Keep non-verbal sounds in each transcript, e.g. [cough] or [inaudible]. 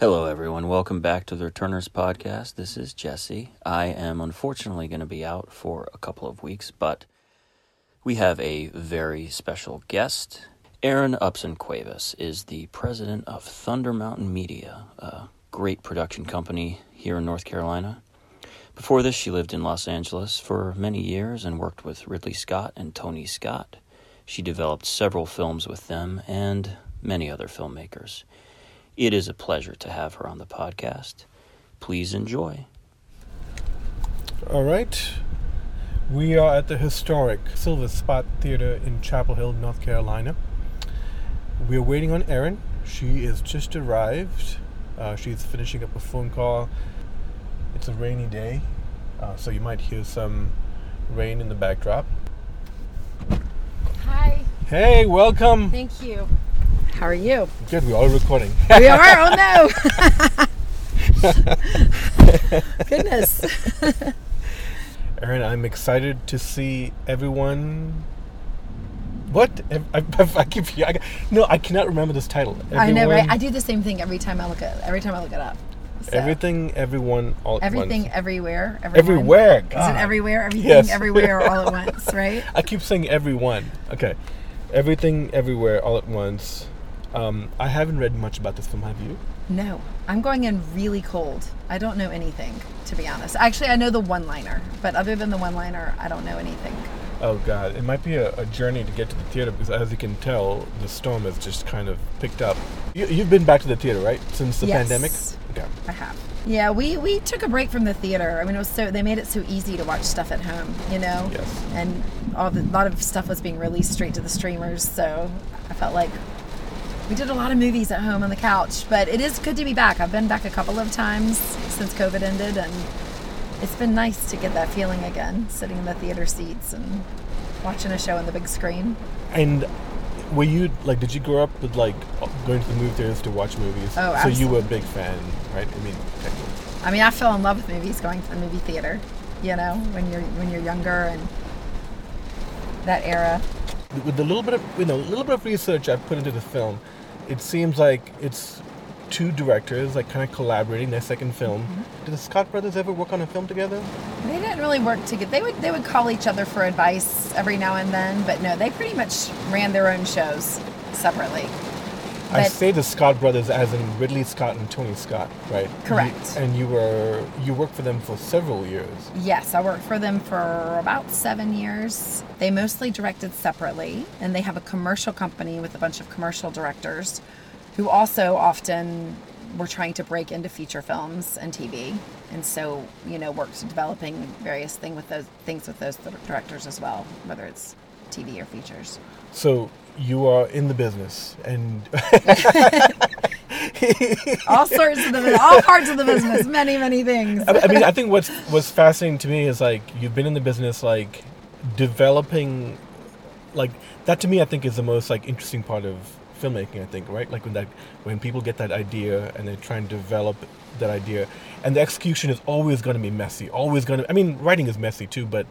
Hello, everyone. Welcome back to the Returners Podcast. This is Jesse. I am unfortunately going to be out for a couple of weeks, but we have a very special guest. Erin Upson Cuevas is the president of Thunder Mountain Media, a great production company here in North Carolina. Before this, she lived in Los Angeles for many years and worked with Ridley Scott and Tony Scott. She developed several films with them and many other filmmakers. It is a pleasure to have her on the podcast. Please enjoy. All right. We are at the historic Silverspot Theater in Chapel Hill, North Carolina. We are waiting on Erin. She is just arrived. Uh, she's finishing up a phone call. It's a rainy day, uh, so you might hear some rain in the backdrop. Hi. Hey, welcome. Thank you. How are you? Good, we're all recording. We are. Oh no. [laughs] Goodness. [laughs] Erin, I'm excited to see everyone. What? I, I, [laughs] I keep. I, no, I cannot remember this title. I know, right? I do the same thing every time I look at every time I look it up. So, Everything, everyone, all at everything, once. everywhere, everyone. Everywhere. Is it everywhere? Everything, Yes. everywhere, all at once, right? I keep saying everyone. Okay. Everything, everywhere, all at once. Um, I haven't read much about this film. Have you? No, I'm going in really cold. I don't know anything, to be honest. Actually, I know the one-liner, but other than the one-liner, I don't know anything. Oh God, it might be a, a journey to get to the theater because, as you can tell, the storm has just kind of picked up. You, you've been back to the theater, right, since the Yes. pandemic? Okay. I have. Yeah, we we took a break from the theater. I mean, it was so they made it so easy to watch stuff at home, you know. Yes. And all the, a lot of stuff was being released straight to the streamers, so I felt like we did a lot of movies at home on the couch. But it is good to be back. I've been back a couple of times since COVID ended, and it's been nice to get that feeling again, sitting in the theater seats and watching a show on the big screen. And were you like? Did you grow up with like going to the movie theaters to watch movies? Oh, absolutely. So you were a big fan, right? I mean. I mean, I fell in love with movies going to the movie theater. You know, when you're when you're younger and that era. with a little bit of you know a little bit of research I've put into the film, it seems like it's two directors like kind of collaborating their second film. Mm-hmm. Did the Scott brothers ever work on a film together? They didn't really work together. They would they would call each other for advice every now and then, but no, they pretty much ran their own shows separately. I say the Scott brothers as in Ridley Scott and Tony Scott, right? Correct. You- and you were you worked for them for several years. Yes, I worked for them for about seven years. They mostly directed separately, and they have a commercial company with a bunch of commercial directors who also often were trying to break into feature films and TV. And so, you know, worked developing various thing with those things with those directors as well, whether it's TV or features. So you are in the business, and [laughs] all sorts of the all parts of the business, many many things. I I mean, I think [laughs] what's what's fascinating to me is like you've been in the business, like developing, like that to me, I think is the most like interesting part of filmmaking. I think, right? Like when that when people get that idea and they try and develop that idea, and the execution is always going to be messy. Always going to. I mean, writing is messy too, but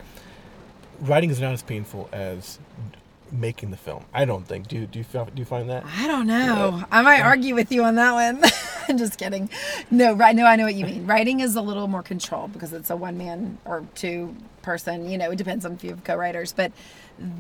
writing is not as painful as making the film. I don't think. Do you do you do you find that? I don't know. I might argue with you on that one. [laughs] I'm just kidding. No, right. No, I know what you mean. Writing is a little more controlled because it's a one man or two person. You know, it depends on if you have co-writers. But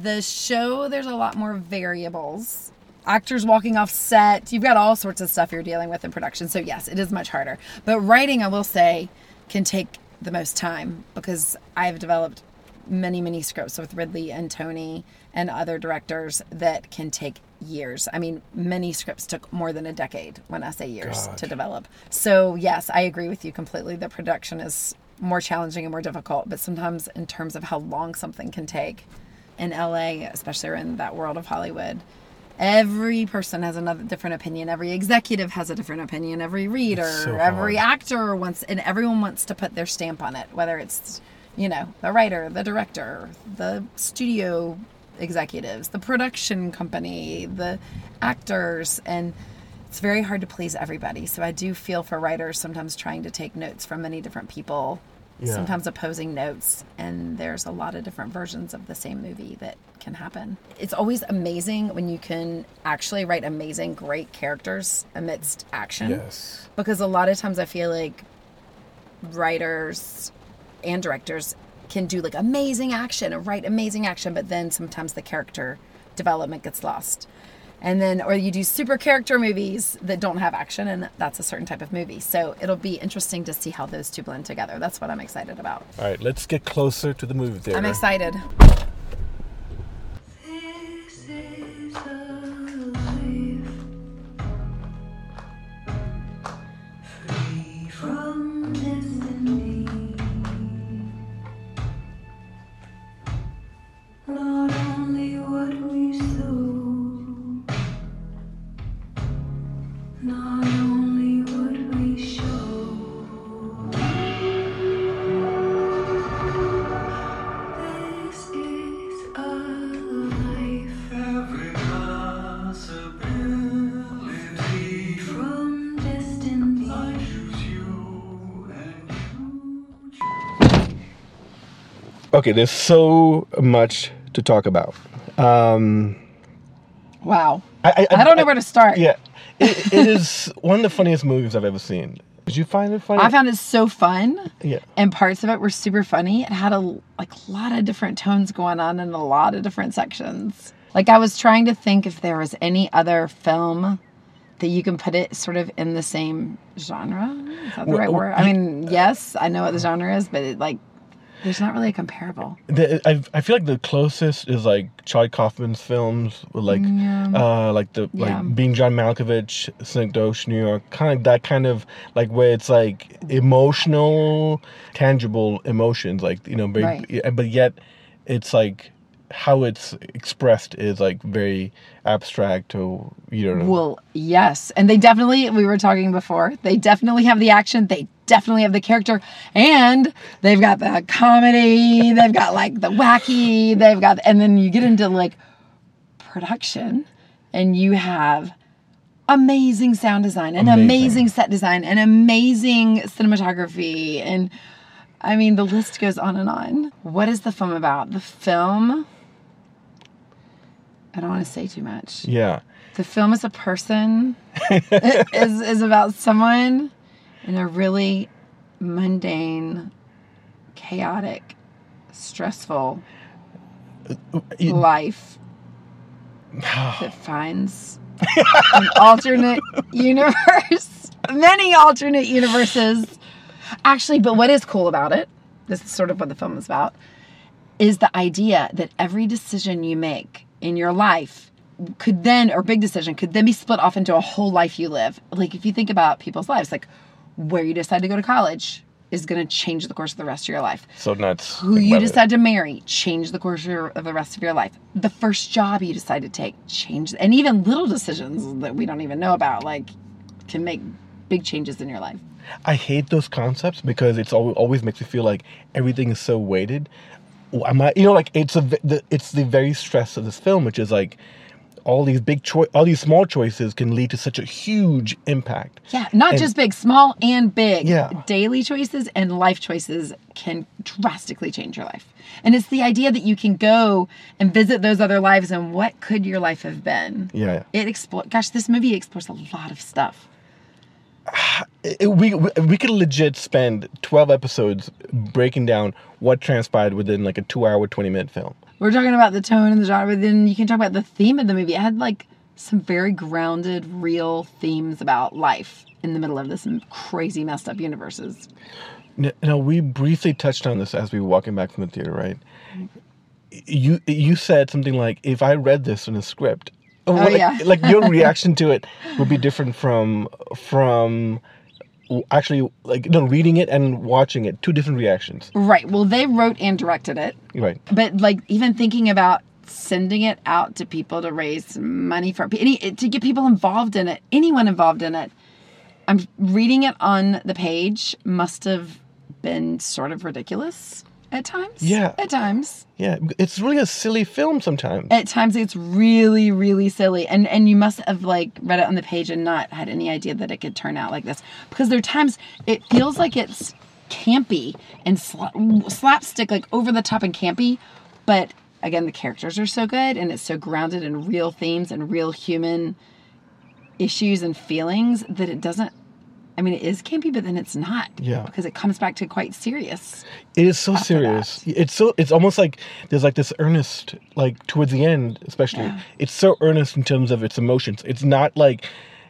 the show, there's a lot more variables. Actors walking off set. You've got all sorts of stuff you're dealing with in production. So yes, it is much harder. But writing, I will say, can take the most time because I've developed many many scripts with ridley and tony and other directors that can take years. I mean many scripts took more than a decade when i say years God. to develop. So yes i agree with you completely. The production is more challenging and more difficult but sometimes in terms of how long something can take in la especially in that world of hollywood every person has another different opinion. Every executive has a different opinion. Every reader so every actor wants and everyone wants to put their stamp on it whether it's you know the writer the director the studio executives the production company the actors and it's very hard to please everybody so i do feel for writers sometimes trying to take notes from many different people Yeah. sometimes opposing notes, and there's a lot of different versions of the same movie that can happen. It's always amazing when you can actually write amazing, great characters amidst action. Yes. Because a lot of times I feel like writers and directors can do like amazing action and write amazing action, but then sometimes the character development gets lost. And then, or you do super character movies that don't have action, and that's a certain type of movie. So it'll be interesting to see how those two blend together. That's what I'm excited about. All right, let's get closer to the movie theater. I'm excited. Okay, there's so much to talk about. Um, Wow. I, I don't know where to start. Yeah, it, it is [laughs] one of the funniest movies I've ever seen. Did you find it funny? I found it so fun. Yeah. And parts of it were super funny. It had a like a lot of different tones going on in a lot of different sections. Like I was trying to think if there was any other film that you can put it sort of in the same genre. Is that the Well, right word? I mean, yes, I know what the genre is, but it like there's not really a comparable. The, I, I feel like the closest is like Charlie Kaufman's films, with like uh, like the Yeah. like being John Malkovich, Synecdoche, New York, kind of that kind of like where it's like emotional, tangible emotions, like you know, very, Right. but yet it's like how it's expressed is like very abstract or you don't know. Well, yes. And they definitely, we were talking before, they definitely have the action. They definitely have the character. And they've got the comedy. they've got like the wacky. They've got, and then you get into like production and you have amazing sound design and Amazing. amazing, set design and amazing cinematography. And I mean, the list goes on and on. What is the film about? The film, I don't want to say too much. yeah. The film is a person [laughs] is is about someone in a really mundane, chaotic, stressful life [sighs] that finds an alternate universe, [laughs] many alternate universes. Actually, but what is cool about it, this is sort of what the film is about, is the idea that every decision you make in your life could then, or big decision, could then be split off into a whole life you live. Like if you think about people's lives, like where you decide to go to college is going to change the course of the rest of your life So nuts. who you about it. decide to marry change the course of, your, of the rest of your life the first job you decide to take change and even little decisions that we don't even know about like can make big changes in your life I hate those concepts because it's always, always makes me feel like everything is so weighted. Am I, you know, like it's a the, it's the very stress of this film, which is like all these big choice, all these small choices can lead to such a huge impact. yeah not And- just big small and big Yeah. daily choices and life choices can drastically change your life and it's the idea that you can go and visit those other lives and what could your life have been Yeah, it explore gosh this movie explores a lot of stuff [sighs] It- we we we could legit spend twelve episodes breaking down what transpired within like a two-hour, twenty-minute film. We're talking about the tone and the genre, but then you can talk about the theme of the movie. It had like some very grounded, real themes about life in the middle of this crazy, messed up universes. Now we briefly touched on this as we were walking back from the theater, right? You you said something like, "If I read this in a script, oh, like, yeah. like your [laughs] reaction to it would be different from from actually like no reading it and watching it. Two different reactions, Right. Well, they wrote and directed it, right? but like even thinking about sending it out to people to raise money for any eh, to get people involved in it, anyone involved in it. I'm reading it on the page must have been sort of ridiculous at times. Yeah. At times. Yeah, it's really a silly film sometimes. at times it's really really silly and and you must have like read it on the page and not had any idea that it could turn out like this because there are times it feels like it's campy and sla- slapstick, like over the top and campy. But again, the characters are so good and it's so grounded in real themes and real human issues and feelings that it doesn't. I mean, it is campy, but then it's not. Yeah. Because it comes back to quite serious. It is so serious. It's so it's almost like there's like this earnest like towards the end, especially. Yeah. It's so earnest in terms of its emotions. It's not like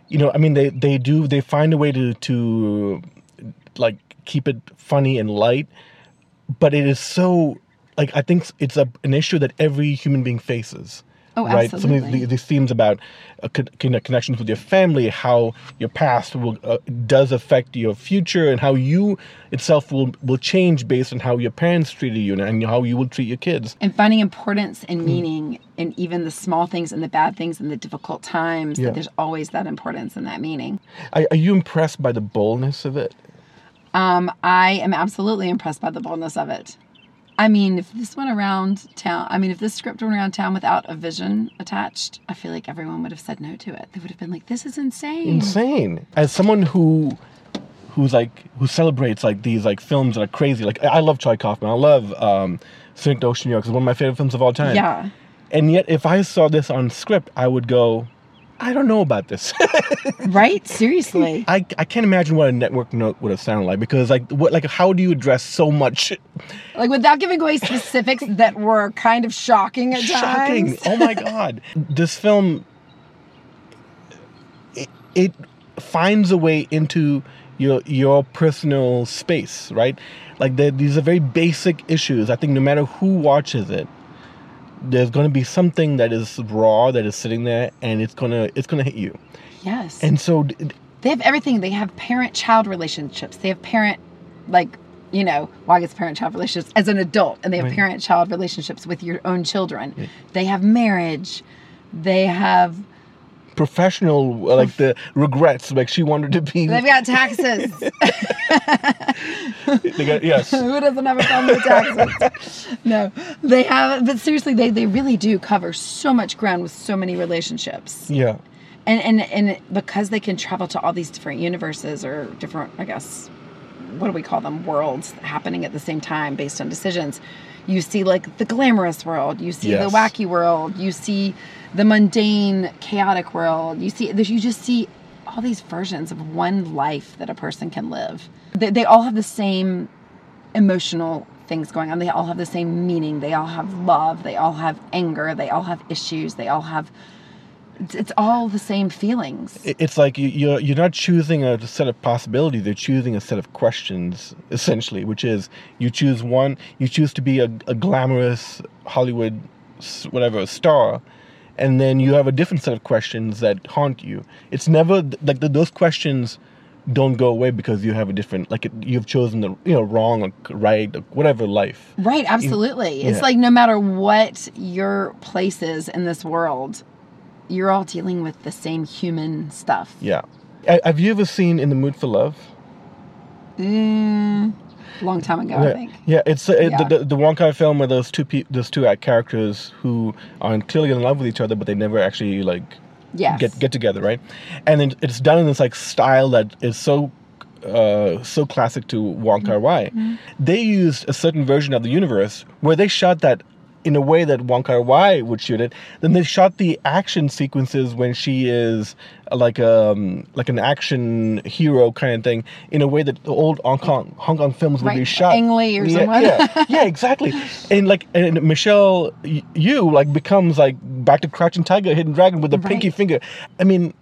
you know, I mean they they do they find a way to to like keep it funny and light, but it is so like I think it's a an issue that every human being faces. Oh, right. Some of these, these themes about uh, con- connections with your family, how your past will uh, does affect your future, and how you itself will will change based on how your parents treated you and, how you will treat your kids. and finding importance and meaning in even the small things and the bad things and the difficult times Yeah. that there's always that importance and that meaning Are, are you impressed by the boldness of it? um, i am absolutely impressed by the boldness of it i mean if this went around town i mean if this script went around town without a vision attached i feel like everyone would have said no to it they would have been like this is insane Insane. As someone who who's like who celebrates like these like films that are crazy. Like I love Charlie Kaufman. I love um, Synecdoche, New York. It's one of my favorite films of all time. yeah And yet, if I saw this on script, I would go, I don't know about this. [laughs] right? Seriously. I, I can't imagine what a network note would have sounded like because like what like how do you address so much? Like without giving away specifics that were kind of shocking at shocking. times. Shocking. oh my [laughs] god. This film it, it finds a way into your your personal space right? Like these are very basic issues. I think no matter who watches it there's going to be something that is raw that is sitting there and it's going to it's going to hit you yes and so d- they have everything. They have parent child relationships. They have parent, like, you know, well, I guess parent child relationships as an adult, and they have Right. parent child relationships with your own children. They have marriage. They have, professional like the regrets like she wanted to be they've got taxes. [laughs] they got, yes [laughs] Who doesn't have a problem with taxes? no, they have, but seriously, they, they really do cover so much ground with so many relationships. yeah and and and because they can travel to all these different universes or different i guess what do we call them worlds happening at the same time based on decisions you see like the glamorous world. You see Yes. the wacky world. You see the mundane chaotic world. You see you just see all these versions of one life that a person can live. They, they all have the same emotional things going on. They all have the same meaning. They all have love. They all have anger. They all have issues. They all have it's, it's all the same feelings. It's like you, you're you're not choosing a set of possibilities you're choosing a set of questions essentially which is you choose one you choose to be a, a glamorous hollywood whatever star and then you have a different set of questions that haunt you it's never like the, those questions don't go away because you have a different like you've chosen the you know wrong or right or whatever life Right, absolutely. It's yeah. like no matter what your place is in this world, you're all dealing with the same human stuff. yeah A- have you ever seen in the mood for love Mm, long time ago, yeah, I think. Yeah, it's uh, Yeah. The, the the Wonka film where those two pe- those two characters who are clearly in love with each other, but they never actually like Yes. get get together, right? And then it's done in this like style that is so uh, so classic to Wong Kar Wai. Mm-hmm. They used a certain version of the universe where they shot that in a way that Wong Kar Wai would shoot it. Then they shot the action sequences when she is uh, like um like an action hero kind of thing in a way that the old Hong Kong Hong Kong films would be shot. Ang Lee or yeah, someone. Yeah, yeah, exactly. [laughs] And like and Michelle Yeoh like becomes like back to Crouching Tiger, Hidden Dragon with the pinky finger. I mean,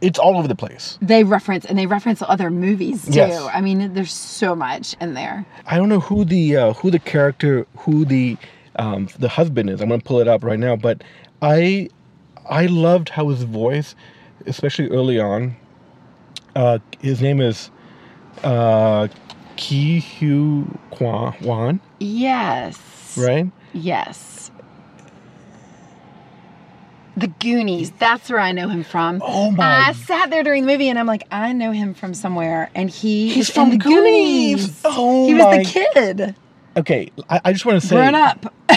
it's all over the place. They reference and they reference other movies too. Yes. I mean, there's so much in there. I don't know who the uh, who the character who the um, the husband is. I'm gonna pull it up right now, but I I loved how his voice, especially early on. Uh, his name is uh, Ke Huy Quan, Wan, Yes. right? Yes. The Goonies. That's where I know him from. Oh my- I sat there during the movie and I'm like, I know him from somewhere, and he He's from the Goonies. Goonies. Oh he was my- the kid, Okay, I, I just want to say, grown up. [laughs]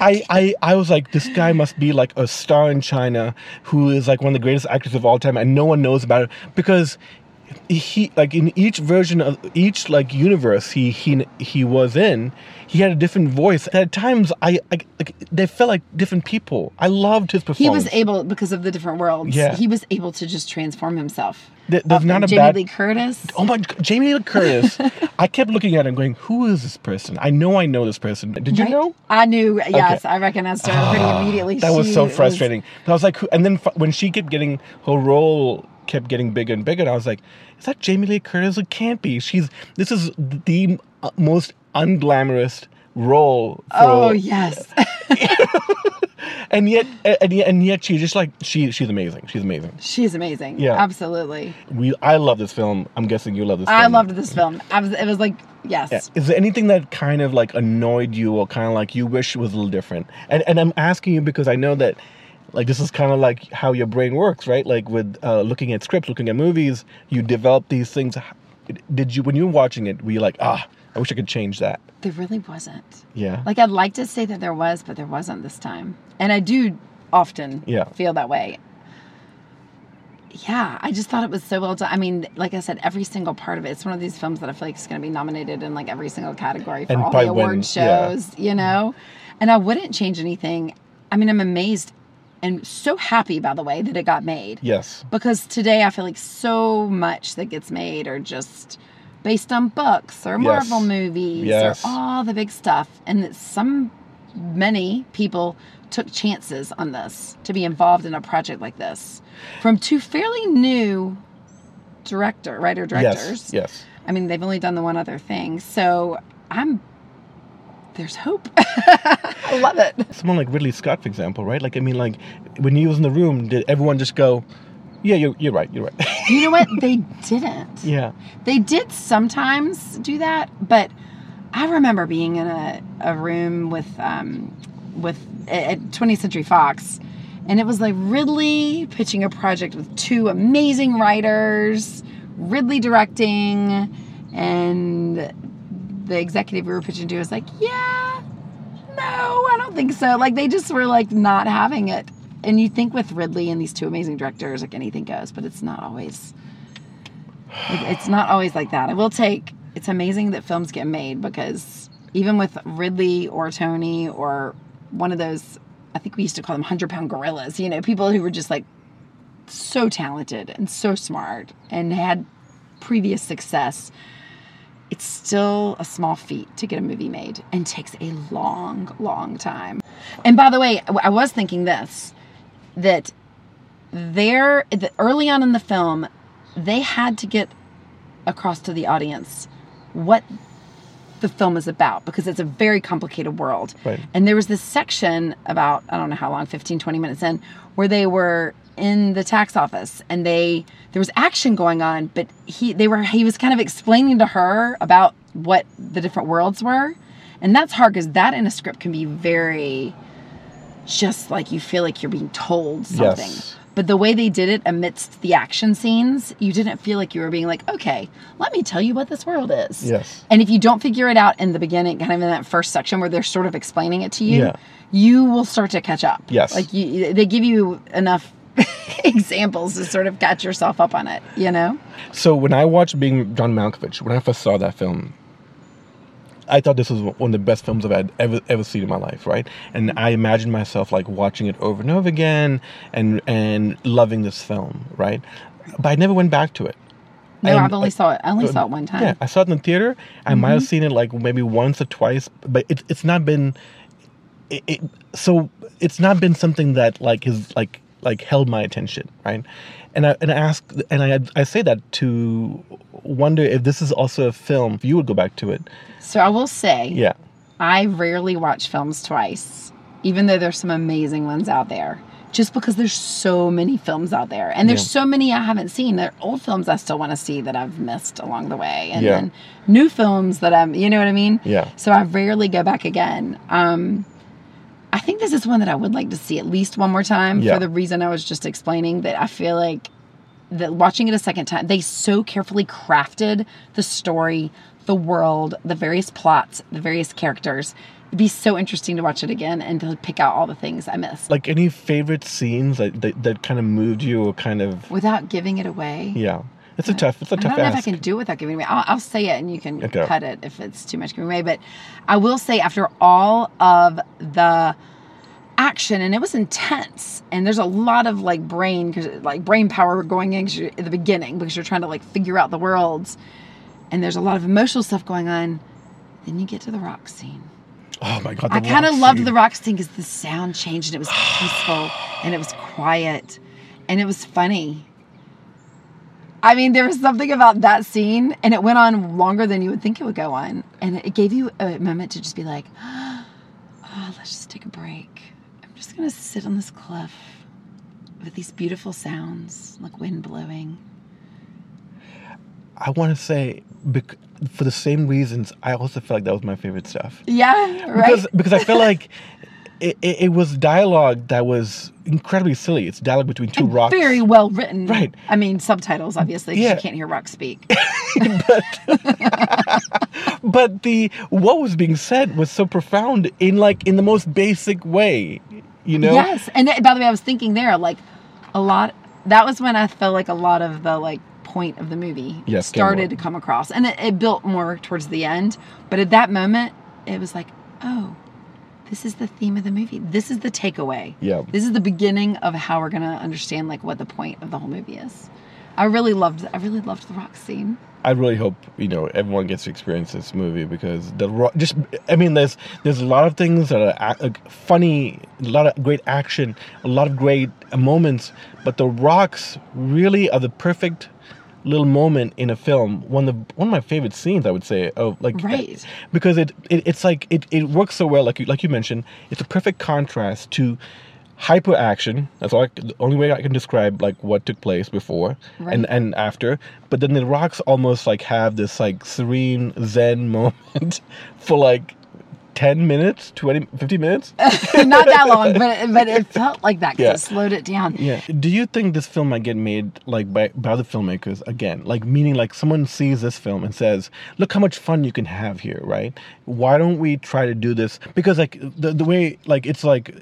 I, I I was like, this guy must be like a star in China who is like one of the greatest actors of all time, and no one knows about it because he like in each version of each like universe he he he was in he had a different voice at times i, I like they felt like different people i loved his performance He was able because of the different worlds. Yeah. He was able to just transform himself. There- there's not a Jamie bad- Lee Curtis. Oh my! Jamie Lee Curtis. [laughs] I kept looking at him, going, "Who is this person? I know I know this person. Did you Right? know?" I knew. Yes, I recognized her pretty [sighs] immediately. That was so frustrating. But I was like, who- and then f- when she kept getting her role kept getting bigger and bigger, and I was like, is that Jamie Lee Curtis? It can't be. She's this is the most unglamorous role. For, Oh yes. [laughs] and yet, and yet, and yet, she's just like she. She's amazing. She's amazing. She's amazing. Yeah. Absolutely. We. I love this film. I'm guessing you love this. I film. loved this film. I was, it was like, yes. Yeah. Is there anything that kind of like annoyed you or kind of like you wish was a little different? And and I'm asking you because I know that like this is kind of like how your brain works, right? Like with uh, looking at scripts, looking at movies, you develop these things. Did you when you were watching it, were you like, ah, I wish I could change that? There really wasn't. Yeah. Like I'd like to say that there was, but there wasn't this time. And I do often Yeah. feel that way. Yeah, I just thought it was so well done. I mean, like I said, every single part of it. It's one of these films that I feel like is going to be nominated in like every single category for And all the award win, yeah. shows, you know? And I wouldn't change anything. I mean, I'm amazed and so happy, by the way, that it got made yes. because today I feel like so much that gets made are just based on books or Marvel movies Yes. or all the big stuff, and that some many people took chances on this to be involved in a project like this from two fairly new director writer directors. Yes. Yes. I mean, they've only done the one other thing, so I'm there's hope. [laughs] I love it. Someone like Ridley Scott, for example, right? Like I mean, like when he was in the room, did everyone just go, "Yeah, you're you're right, you're right." [laughs] You know what? They didn't. yeah. They did sometimes do that, but I remember being in a, a room with um, with at 20th Century Fox, and it was like Ridley pitching a project with two amazing writers, Ridley directing, and the executive we were pitching to was like, "Yeah, no, I don't think so." Like they just were like not having it. And you think with Ridley and these two amazing directors, like anything goes, but it's not always. It's not always like that. I will take. It's amazing that films get made because even with Ridley or Tony or one of those, I think we used to call them hundred pound gorillas. You know, people who were just like so talented and so smart and had previous success. It's still a small feat to get a movie made and takes a long, long time. And by the way, I was thinking this that there the, early on in the film they had to get across to the audience what the film is about because it's a very complicated world Right. and there was this section about i don't know how long 15 20 minutes in where they were in the tax office and they there was action going on but he they were he was kind of explaining to her about what the different worlds were and that's hard because that in a script can be very just like you feel like you're being told something. Yes. But the way they did it amidst the action scenes, you didn't feel like you were being like, okay, let me tell you what this world is. Yes. And if you don't figure it out in the beginning, kind of in that first section where they're sort of explaining it to you, Yeah. you will start to catch up. Yes. Like you, they give you enough [laughs] examples to sort of catch yourself up on it, you know? So when I watched Being John Malkovich, when I first saw that film, I thought this was one of the best films I've had ever ever seen in my life, right? And I imagined myself like watching it over and over again and and loving this film, right? But I never went back to it. No, I've only uh, saw it. I only saw it one time. Yeah, I saw it in the theater. I might have seen it like maybe once or twice, but it, it's not been. It, it, so it's not been something that like is like like held my attention, right? And I and I ask and I I say that to wonder if this is also a film. If you would go back to it, So I will say, yeah, I rarely watch films twice, even though there's some amazing ones out there. Just because there's so many films out there, and there's Yeah. so many I haven't seen. There are old films I still want to see that I've missed along the way, and Yeah. then new films that I'm, you know what I mean? Yeah. So I rarely go back again. Um, I think this is one that I would like to see at least one more time Yeah. for the reason I was just explaining. That I feel like that watching it a second time, they so carefully crafted the story, the world, the various plots, the various characters. It'd be so interesting to watch it again and to pick out all the things I missed like any favorite scenes that that, that kind of moved you or kind of without giving it away. yeah. It's a tough. It's a tough I don't know if I can do it without giving away. I'll, I'll say it and you can Okay. cut it if it's too much giving away. But I will say, after all of the action, and it was intense, and there's a lot of like brain, like brain power going in at the beginning because you're trying to like figure out the worlds, and there's a lot of emotional stuff going on. Then you get to the rock scene. Oh my god! I kind of loved the rock scene because the sound changed and it was peaceful [sighs] and it was quiet and it was funny. I mean, there was something about that scene and it went on longer than you would think it would go on. And it gave you a moment to just be like, oh, [gasps] let's just take a break. I'm just going to sit on this cliff with these beautiful sounds like wind blowing. I want to say bec- for the same reasons. I also feel like that was my favorite stuff. Yeah, right? because because I feel [laughs] like it, it, it was dialogue that was incredibly silly. It's dialogue between two rocks. Very well written. Right. I mean, subtitles, obviously, Yeah. you can't hear rocks speak. [laughs] [laughs] but the what was being said was so profound in like in the most basic way. You know? Yes, and by the way, I was thinking there, like a lot. That was when I felt like a lot of the like point of the movie Yes, started to come across, and it, it built more towards the end. But at that moment, it was like, oh, this is the theme of the movie. This is the takeaway. Yeah. This is the beginning of how we're gonna understand like what the point of the whole movie is. I really loved. I really loved the rock scene. I really hope you know everyone gets to experience this movie because the ro- just I mean there's there's a lot of things that are like, funny, a lot of great action, a lot of great moments, but the rocks really are the perfect little moment in a film. One of the, one of my favorite scenes I would say of like Right. because it, it it's like it, it works so well like you like you mentioned it's a perfect contrast to hyper action that's all I, the only way i can describe like what took place before Right. and and after but then the rocks almost like have this like serene zen [laughs] moment for like 10 minutes? 20 50 minutes? [laughs] Not that long, but [laughs] but it felt like that because Yeah. it slowed it down. yeah. Do you think this film might get made like by, by other filmmakers again? Like meaning like someone sees this film and says look how much fun you can have here right? Why don't we try to do this? Because like the, the way like it's like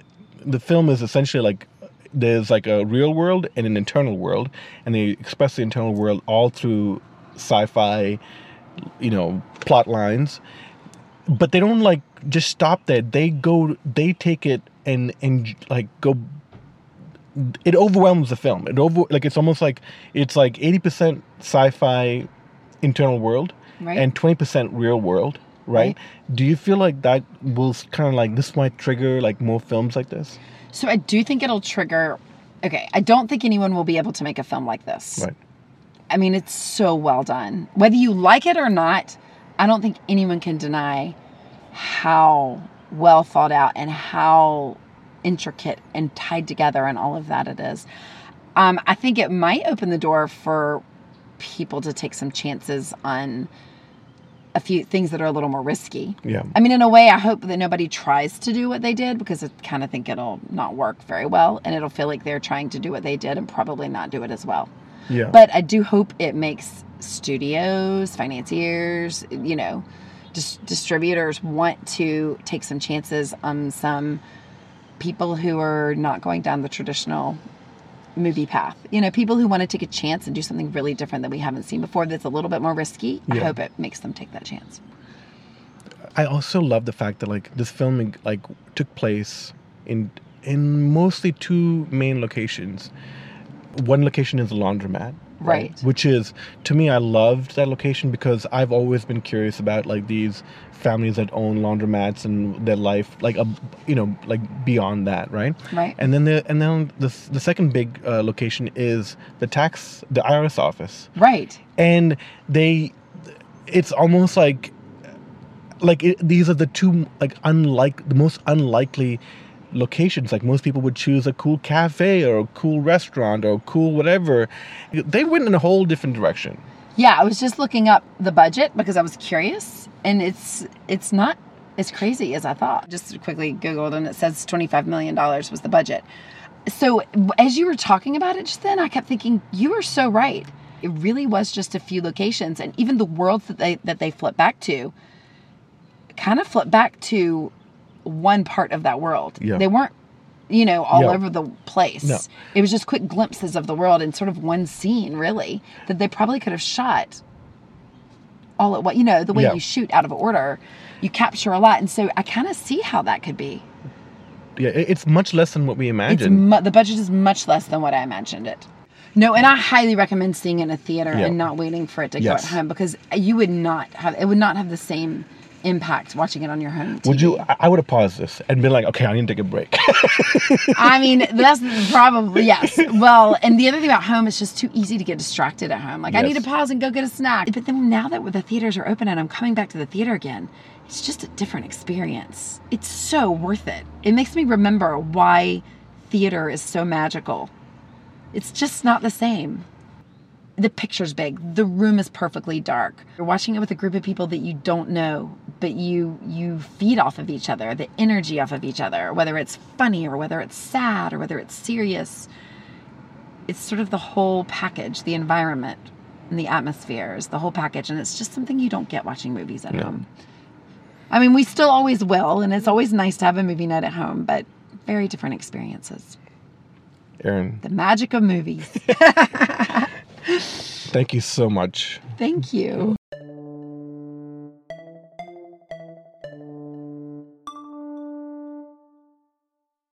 the film is essentially like there's like a real world and an internal world and they express the internal world all through sci-fi you know plot lines but they don't like just stop there they go they take it and and like go it overwhelms the film. It over like it's almost like it's like eighty percent sci-fi internal world Right. and twenty percent real world. Right? Right. Do you feel like that will kind of like this might trigger like more films like this? So I do think it'll trigger. Okay, I don't think anyone will be able to make a film like this. Right. I mean, it's so well done. Whether you like it or not, I don't think anyone can deny how well thought out and how intricate and tied together and all of that it is. Um, I think it might open the door for people to take some chances on a few things that are a little more risky. Yeah. I mean, in a way, I hope that nobody tries to do what they did because I kind of think it'll not work very well and it'll feel like they're trying to do what they did and probably not do it as well. Yeah. But I do hope it makes studios, financiers, you know, dis- distributors want to take some chances on some people who are not going down the traditional movie path. You know, people who want to take a chance and do something really different that we haven't seen before that's a little bit more risky. I hope it makes them take that chance. I also love the fact that like this film like took place in in mostly two main locations. One location is a laundromat, Right. Which is to me, I loved that location because I've always been curious about like these families that own laundromats and their life, like a you know like beyond that, right? Right. And then the and then the the second big uh, location is the tax the IRS office Right. and they it's almost like like it, these are the two like unlike the most unlikely locations like most people would choose a cool cafe or a cool restaurant or cool whatever they went in a whole different direction Yeah, I was just looking up the budget because I was curious, and it's it's not as crazy as I thought. Just quickly googled, and it says twenty five million dollars was the budget. So as you were talking about it just then, I kept thinking you were so right. It really was just a few locations, and even the worlds that they that they flip back to, kind of flip back to one part of that world. Yeah. They weren't you know, all Yeah. over the place. No. It was just quick glimpses of the world in sort of one scene, really, that they probably could have shot all at what, you know, the way Yeah. you shoot out of order. You capture a lot. And so I kind of see how that could be. Yeah, it's much less than what we It's imagined. mu- the budget is much less than what I imagined it. No, and I highly recommend seeing it in a theater Yeah. and not waiting for it to Yes. go at home because you would not have it would not have the same impact watching it on your home. TV. would you? I- I would have paused this and been like, okay, I need to take a break. [laughs] I mean, that's probably yes. [laughs] Well, and the other thing about home is just too easy to get distracted at home. Like I need to pause and go get a snack. But then now that the theaters are open and I'm coming back to the theater again, it's just a different experience. It's so worth it. It makes me remember why theater is so magical. It's just not the same. The picture's big. The room is perfectly dark. You're watching it with a group of people that you don't know, but you you feed off of each other, the energy off of each other, whether it's funny or whether it's sad or whether it's serious. It's sort of the whole package, the environment and the atmosphere is the whole package, and it's just something you don't get watching movies at home. I mean, we still always will, and it's always nice to have a movie night at home, but very different experiences. Erin, The magic of movies. [laughs] thank you so much. Thank you.